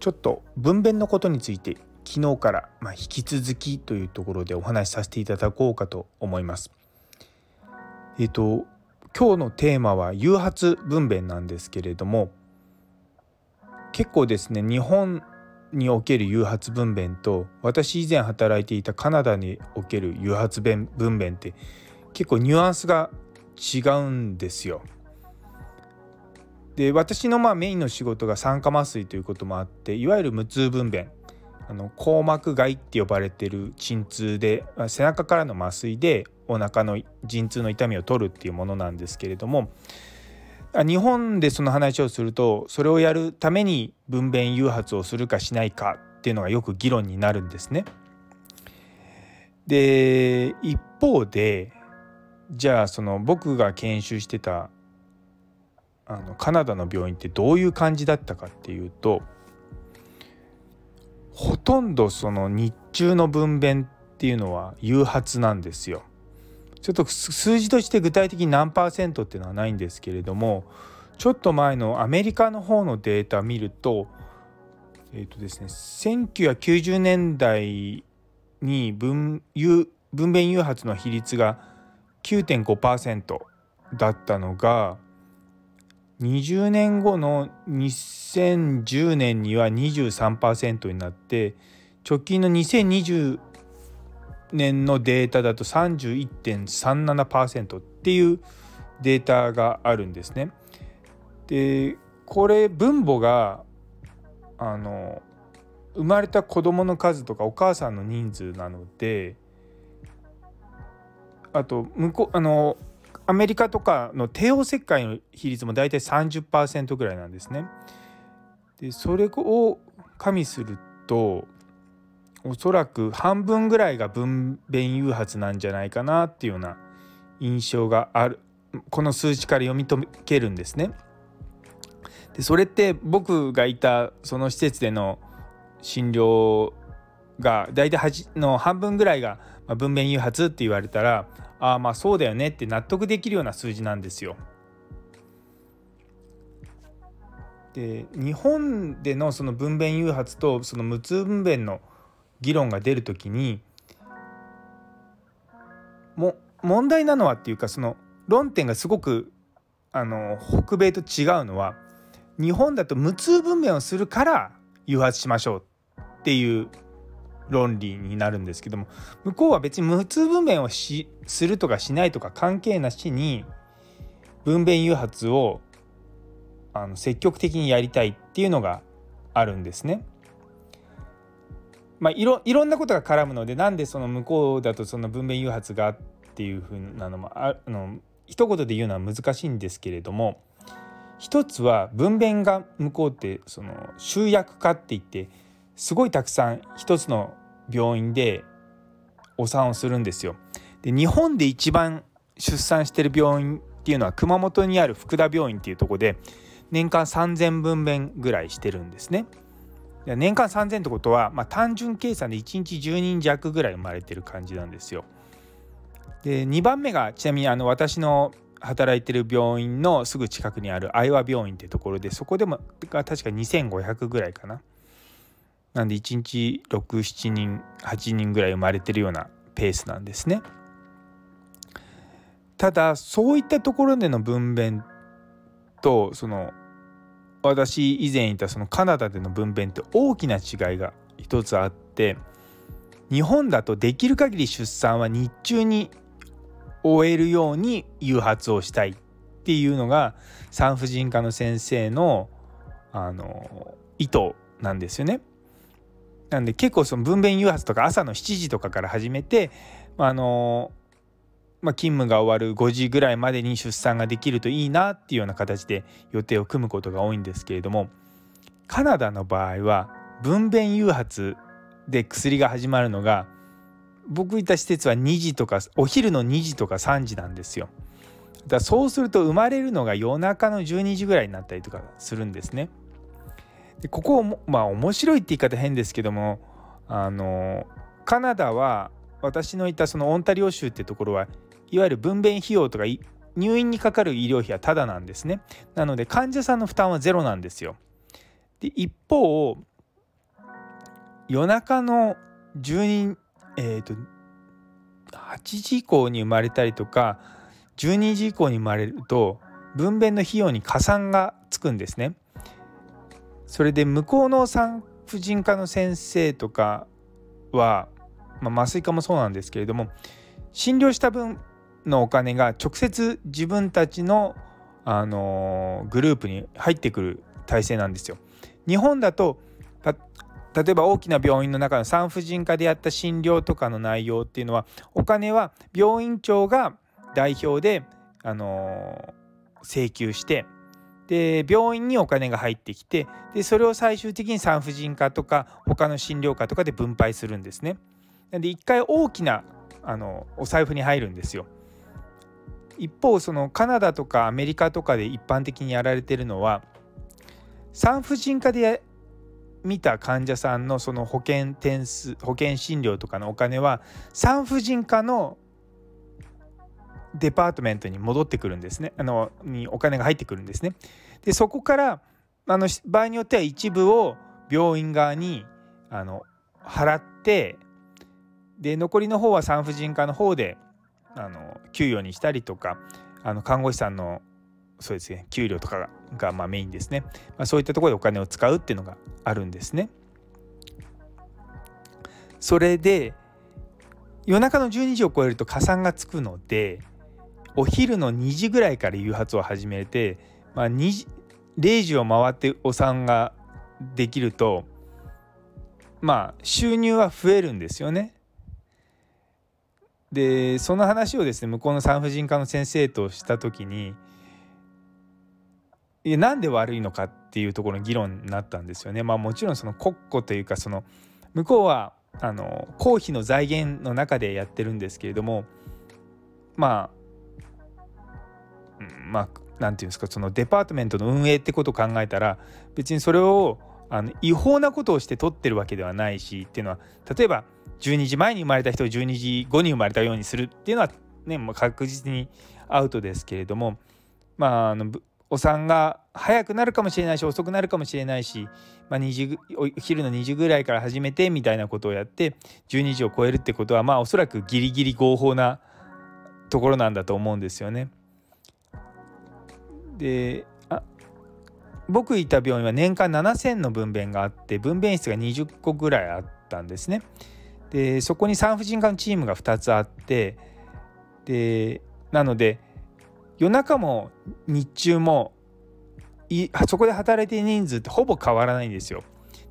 ちょっと分娩のことについて昨日から、ま引き続きというところでお話しさせていただこうかと思いますえっ、と今日のテーマは誘発分娩なんですけれども結構ですね日本における誘発分娩と私以前働いていたカナダにおける誘発分娩って結構ニュアンスが違うんですよ。で私のまあメインの仕事が酸化麻酔ということもあっていわゆる無痛分娩あの硬膜外って呼ばれてる鎮痛で背中からの麻酔でお腹の陣痛の痛みを取るっていうものなんですけれども日本でその話をするとそれをやるために分娩誘発をするかしないかっていうのがよく議論になるんですね。で一方でじゃあその僕が研修してたあのカナダの病院ってどういう感じだったかっていうとほとんどその日中の分娩っていうのは誘発なんですよ。ちょっと数字として具体的に何パーセントっていうのはないんですけれどもちょっと前のアメリカの方のデータ見るとえっ、ー、とですね1990年代に分分娩誘発の比率が9.5%だったのが20年後の2010年には23%になって直近の2020年のデータだと31.37%っていうデータがあるんですね。でこれ分母があの生まれた子どもの数とかお母さんの人数なのであと向こうあのアメリカとかの帝王切開の比率も大体30%ぐらいなんですね。でそれを加味するとおそらく半分ぐらいが分娩誘発なんじゃないかなっていうような印象があるこの数値から読み解けるんですね。でそれって僕がいたその施設での診療が大体の半分ぐらいがま分娩誘発って言われたらああまあそうだよねって納得できるような数字なんですよ。で日本でのその分娩誘発とその無痛分娩の議論が出る時にも問題なのはっていうかその論点がすごくあの北米と違うのは日本だと無痛分娩をするから誘発しましょうっていう論理になるんですけども向こうは別に無痛分娩をしするとかしないとか関係なしに分娩誘発をあの積極的にやりたいっていうのがあるんですね。まあ、いろいろんなことが絡むのでなんでその向こうだとその分娩誘発がっていうふうなのもあの一言で言うのは難しいんですけれども一つは分娩が向こうってその集約化って言ってすごいたくさん一つの病院でお産をするんですよ。で日本で一番出産してる病院っていうのは熊本にある福田病院っていうとこで年間3,000分娩ぐらいしてるんですね。年間3,000ってことは、まあ、単純計算で1日10人弱ぐらい生まれてる感じなんですよ。で2番目がちなみにあの私の働いてる病院のすぐ近くにある愛和病院ってところでそこでもが確か2500ぐらいかな。なんで1日67人8人ぐらい生まれてるようなペースなんですね。ただそういったところでの分娩とその私以前いたそのカナダでの分娩って大きな違いが一つあって日本だとできる限り出産は日中に終えるように誘発をしたいっていうのが産婦人科の先生のあの意図なんですよね。なんで結構その分娩誘発とか朝の7時とかから始めてあのまあ、勤務が終わる5時ぐらいまでに出産ができるといいなっていうような形で予定を組むことが多いんですけれどもカナダの場合は分娩誘発で薬が始まるのが僕いた施設は2時とかお昼の2時とか3時なんですよ。だからそうすると生まれるのが夜中の12時ぐらいになったりとかするんですね。でここをまあ面白いって言い方変ですけどもあのカナダは私のいたそのオンタリオ州ってところはいわゆる分娩費用とか入院にかかる医療費はタダなんですね。なので患者さんの負担はゼロなんですよ。で一方夜中の12えっ、ー、と8時以降に生まれたりとか12時以降に生まれると分娩の費用に加算がつくんですね。それで向こうの産婦人科の先生とかは、まあ、麻酔科もそうなんですけれども診療した分のお金が直接自分たちの、あのグループに入ってくる体制なんですよ。日本だと例えば大きな病院の中の産婦人科でやった診療とかの内容っていうのはお金は病院長が代表で、あの請求してで病院にお金が入ってきてでそれを最終的に産婦人科とか他の診療科とかで分配するんですね。なんで一回大きなあのお財布に入るんですよ。一方そのカナダとかアメリカとかで一般的にやられてるのは産婦人科で見た患者さんのその保険点数保険診療とかのお金は産婦人科のデパートメントに戻ってくるんですねあのにお金が入ってくるんですね。でそこからあの場合によっては一部を病院側にあの払ってで残りの方は産婦人科の方であの給与にしたりとかあの看護師さんのそうですね給料とかがまあメインですね、まあ、そういったところでお金を使うっていうのがあるんですね。それで夜中の12時を超えると加算がつくのでお昼の2時ぐらいから誘発を始めて、まあ、2時0時を回ってお産ができるとまあ収入は増えるんですよね。でその話をですね向こうの産婦人科の先生とした時にいやなんで悪いのかっていうところの議論になったんですよね。まあ、もちろんその国庫というかその向こうはあの公費の財源の中でやってるんですけれどもまあ、まあ何て言うんですかそのデパートメントの運営ってことを考えたら別にそれをあの違法なことをして取ってるわけではないしっていうのは例えば12時前に生まれた人を12時後に生まれたようにするっていうのはね、まあ、確実にアウトですけれどもまああのお産が早くなるかもしれないし遅くなるかもしれないし、まあ、2時お昼の2時ぐらいから始めてみたいなことをやって12時を超えるってことはまあおそらくギリギリ合法なところなんだと思うんですよね。であ僕いた病院は年間7,000の分娩があって分娩室が20個ぐらいあったんですね。でそこに産婦人科のチームが2つあってでなので夜中も日中もいそこで働いている人数ってほぼ変わらないんですよ。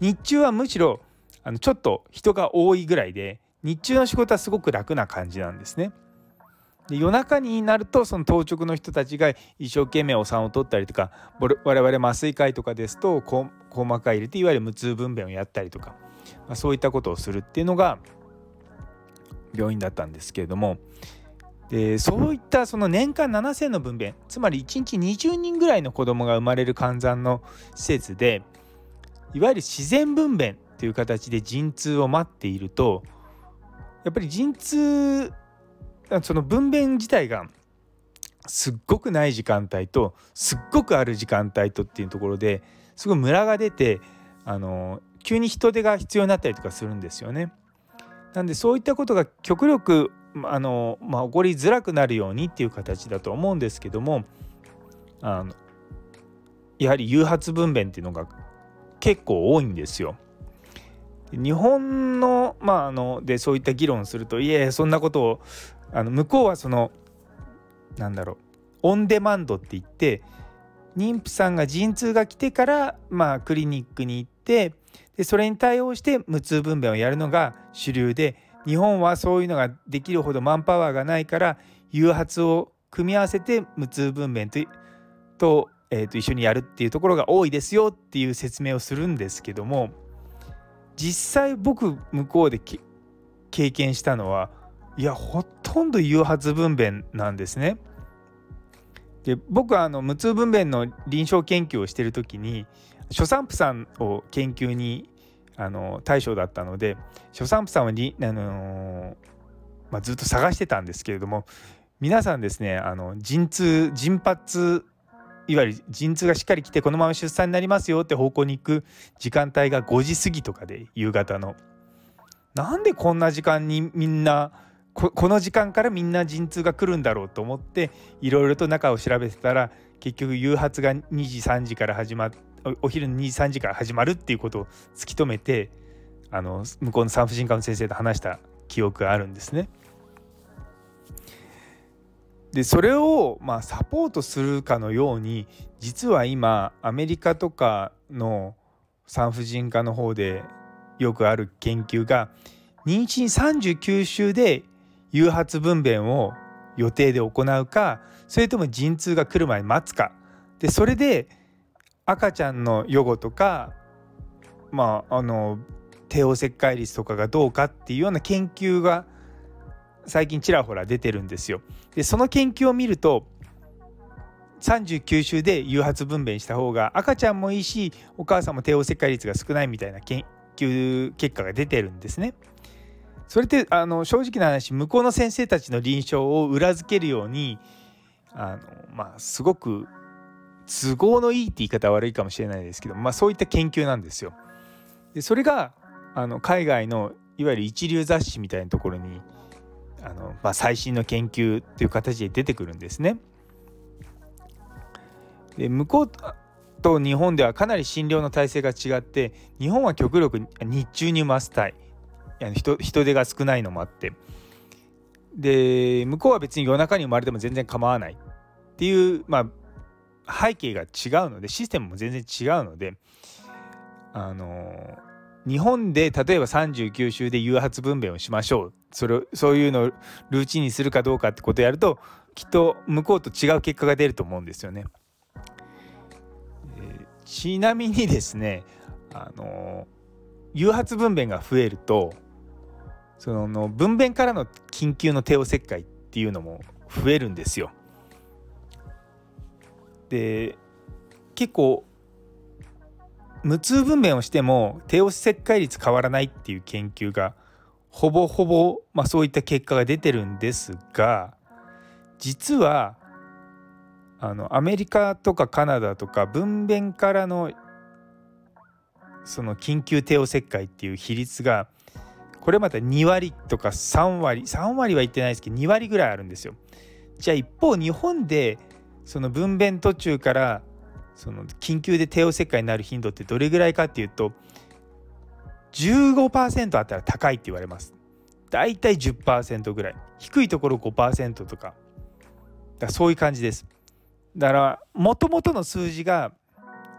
日中はむしろあのちょっと人が多いぐらいで日中の仕事はすごく楽な感じなんですね。で夜中になるとその当直の人たちが一生懸命お産を取ったりとか我々麻酔科医とかですと硬膜入れていわゆる無痛分娩をやったりとかまあ、そういったことをするっていうのが病院だったんですけれども。でそういったその年間7,000の分娩つまり1日20人ぐらいの子どもが生まれる寒山の施設でいわゆる自然分娩という形で陣痛を待っているとやっぱり陣痛その分娩自体がすっごくない時間帯とすっごくある時間帯とっていうところですごいムラが出てあの急に人手が必要になったりとかするんですよね。なんでそういったことが極力あの、まあ、起こりづらくなるようにっていう形だと思うんですけどもあのやはり誘発分娩っていうのが結構多いんですよ。日本の,、まあ、あのでそういった議論するといえそんなことをあの向こうはそのなんだろうオンデマンドって言って妊婦さんが陣痛が来てから、まあ、クリニックに行ってでそれに対応して無痛分娩をやるのが主流で日本はそういうのができるほどマンパワーがないから誘発を組み合わせて無痛分娩とと,、えー、と一緒にやるっていうところが多いですよっていう説明をするんですけども実際僕向こうで経験したのはいやほとんど誘発分娩なんですね。で僕はあの無痛分娩の臨床研究をしてる時に初産婦さんを研究にあの対象だったので初産婦さんはに、あのまあ、ずっと探してたんですけれども皆さんですねあの陣痛陣発いわゆる陣痛がしっかり来てこのまま出産になりますよって方向に行く時間帯が5時過ぎとかで夕方の。なんでこんな時間にみんなこの時間からみんな陣痛が来るんだろうと思っていろいろと中を調べてたら結局誘発が2時3時から始まっお昼の2時3時から始まるっていうことを突き止めてあの向こうの産婦人科の先生と話した記憶があるんですね。でそれをまあサポートするかのように実は今アメリカとかの産婦人科の方でよくある研究が妊娠39週で誘発分娩を予定で行うかそれとも陣痛が来る前に待つか。でそれで赤ちゃんの予後とかまああの帝王切開率とかがどうかっていうような研究が最近ちらほら出てるんですよ。でその研究を見ると39週で誘発分娩した方が赤ちゃんもいいしお母さんも帝王切開率が少ないみたいな研究結果が出てるんですね。それってあの正直な話向こうの先生たちの臨床を裏付けるようにあの、まあ、すごく都合のいいって言い方は悪いかもしれないですけど、まあ、そういった研究なんですよ。でそれがあの海外のいわゆる一流雑誌みたいなところにあの、まあ、最新の研究っていう形で出てくるんですね。で向こうと日本ではかなり診療の体制が違って日本は極力日中に産ませたい人人手が少ないのもあってで向こうは別に夜中に生まれても全然構わないっていう、まあ、背景が違うのでシステムも全然違うのであの日本で例えば39週で誘発分娩をしましょうそれそういうのをルーチンにするかどうかってことをやるときっと向こうと違う結果が出ると思うんですよね。えー、ちなみにですねあの誘発分娩が増えるとその分娩からの緊急の帝王切開っていうのも増えるんですよ。で結構無痛分娩をしても帝王切開率変わらないっていう研究がほぼほぼ、まあ、そういった結果が出てるんですが実はあのアメリカとかカナダとか分娩からのその緊急帝王切開っていう比率がこれまた2割とか3割3割は言ってないですけど2割ぐらいあるんですよ。じゃあ一方日本でその分娩途中からその緊急で帝王切開になる頻度ってどれぐらいかっていうと15%あったら高いって言われます。だいたい10%ぐらい低いところ5%とかだそういう感じです。だからもともとの数字が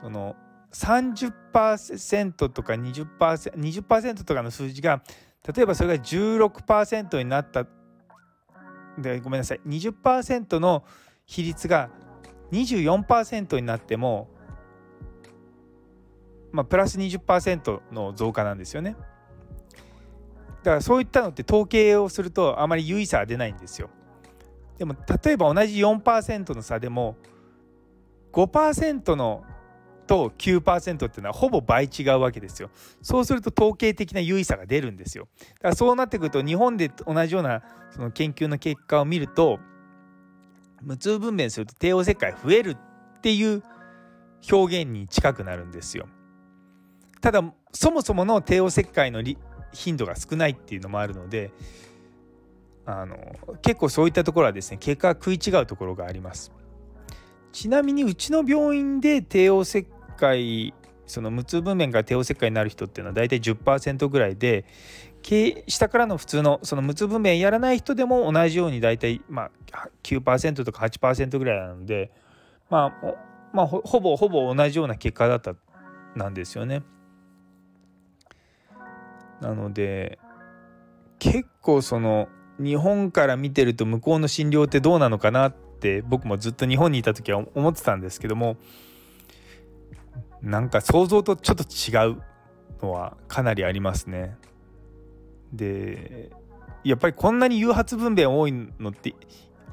その30%とか 20%, 20とかの数字が例えばそれが16%になったでごめんなさい20%の比率が24%になってもまあプラス20%の増加なんですよね。だからそういったのって統計をするとあまり有意差は出ないんですよ。でも例えば同じ4%の差でも5%のと9%っていうのはほぼ倍違うわけですよ。そうすると統計的な優位差が出るんですよ。だからそうなってくると日本で同じようなその研究の結果を見ると無痛分娩すると帝王切開増えるっていう表現に近くなるんですよ。ただそもそもの帝王切開の頻度が少ないっていうのもあるのであの結構そういったところはですね結果が食い違うところがあります。ちなみにうちの病院で帝王切開その無痛分娩から帝王切開になる人っていうのは大体10%ぐらいで下からの普通のその無痛分娩やらない人でも同じように大体まあ9%とか8%ぐらいなのでまあまあほぼほぼ同じような結果だったなんですよね。なので結構その日本から見てると向こうの診療ってどうなのかなって僕もずっと日本にいた時は思ってたんですけどもなんか想像とちょっと違うのはかなりありますね。でやっぱりこんなに誘発分娩多いのって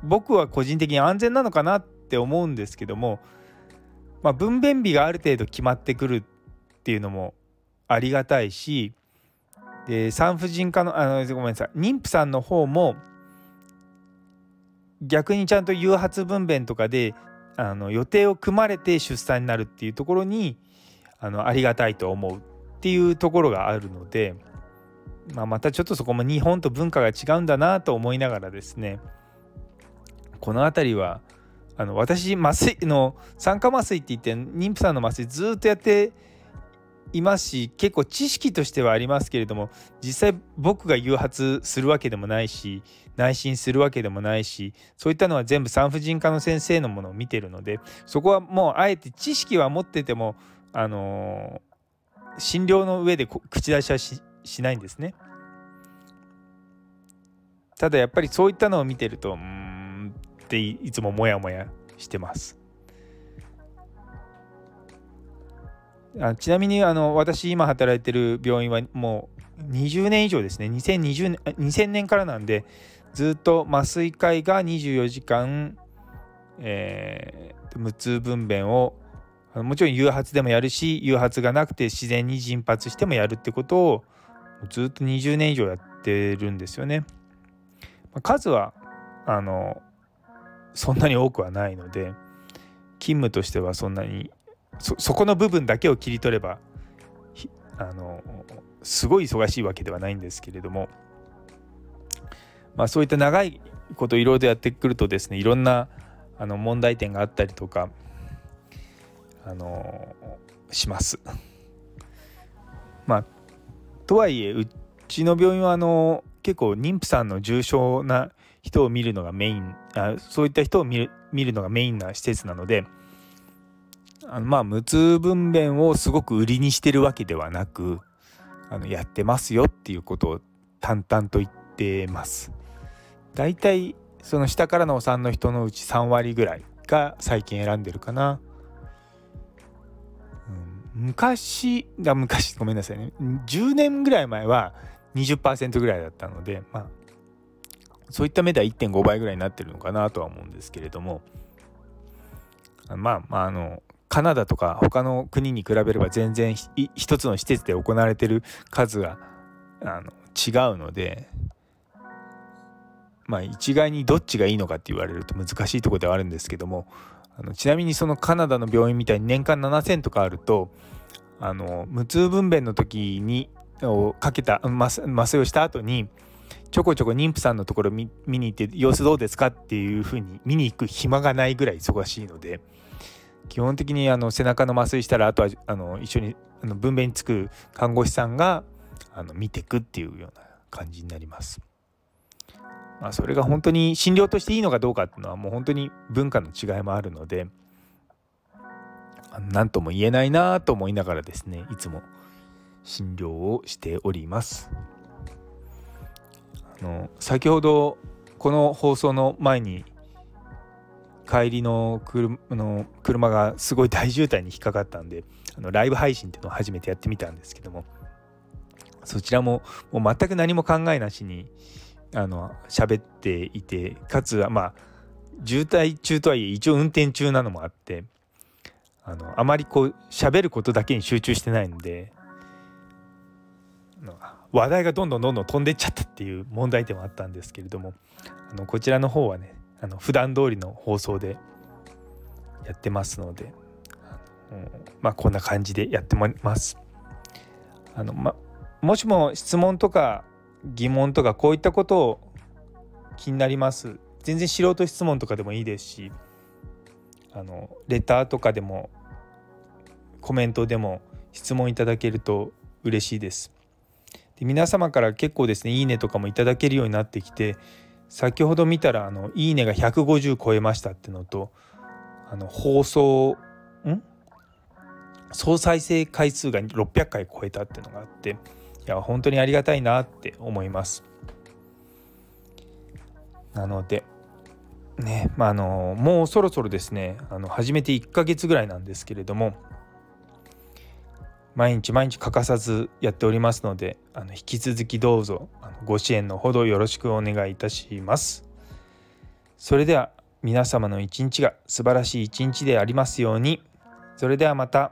僕は個人的に安全なのかなって思うんですけども、まあ、分娩日がある程度決まってくるっていうのもありがたいしで産婦人科のあのごめんなさい妊婦さんの方も逆にちゃんと誘発分娩とかであの予定を組まれて出産になるっていうところにあのありがたいと思うっていうところがあるので、まあ、またちょっとそこも日本と文化が違うんだなと思いながらですねこの辺りはあの私麻酔の酸化麻酔って言って妊婦さんの麻酔ずっとやっていますし結構知識としてはありますけれども実際僕が誘発するわけでもないし内診するわけでもないしそういったのは全部産婦人科の先生のものを見てるのでそこはもうあえて知識は持っててもあのー、診療の上で口出しはししないんですね。ただやっぱりそういったのを見てるとうんっていつもモヤモヤしてます。あちなみにあの私今働いてる病院はもう20年以上ですね2020年2000年からなんでずっと麻酔科医が24時間、えー、無痛分娩をもちろん誘発でもやるし誘発がなくて自然に陣発してもやるってことをずっと20年以上やってるんですよね。数はあのそんなに多くはないので勤務としてはそんなにそこの部分だけを切り取ればあのすごい忙しいわけではないんですけれども、まあ、そういった長いこといろいろやってくるとですねいろんなあの問題点があったりとかあのします。まあとはいえうちの病院はあの結構妊婦さんの重症な人を見るのがメインあそういった人を見る見るのがメインな施設なのであのまあ無痛分娩をすごく売りにしてるわけではなくあのやってますよっていうことを淡々と言ってます。だいたいその下からのお産の人のうち3割ぐらいが最近選んでるかな。昔が昔ごめんなさいね。10年ぐらい前は20%ぐらいだったのでまあそういった目では1.5倍ぐらいになってるのかなとは思うんですけれどもまあまああのカナダとか他の国に比べれば全然一つの施設で行われてる数があの違うのでまあ一概にどっちがいいのかって言われると難しいとこではあるんですけどもあのちなみにそのカナダの病院みたいに年間7,000とかあるとあの無痛分娩の時にをかけた麻酔をした後にちょこちょこ妊婦さんのところ見に行って様子どうですか？っていうふうに見に行く暇がないぐらい忙しいので。基本的にあの背中の麻酔したらあとはあの一緒にあの分娩につく看護師さんがあの見てくっていうような感じになります。まあ、それが本当に診療としていいのかどうかっていうのはもう本当に文化の違いもあるので何とも言えないなと思いながらですねいつも診療をしております。あの先ほどこの放送の前に帰りの車の車がすごい大渋滞に引っかかったんであのライブ配信っていうのを初めてやってみたんですけどもそちらももう全く何も考えなしにあの喋っていてかつまあ渋滞中とはいえ一応運転中なのもあってあのあまりこう喋ることだけに集中してないので話題がどんどんどんどん飛んでっちゃったっていう問題点はあったんですけれどもあのこちらの方はねあの普段通りの放送でやってますので、まあこんな感じでやってます。あのま、もしも質問とか疑問とかこういったことを気になります全然素人質問とかでもいいですしあのレターとかでもコメントでも質問いただけると嬉しいです。で皆様から結構ですねいいねとかもいただけるようになってきて先ほど見たらあのいいねが150超えましたってのとあの放送ん？総再生回数が600回超えたっていうのがあってや本当にありがたいなって思いますなのでねまああのもうそろそろですねあの始めて1ヶ月ぐらいなんですけれども毎日毎日欠かさずやっておりますのであの引き続きどうぞご支援のほどよろしくお願いいたします。それでは皆様の一日が素晴らしい一日でありますように。それではまた。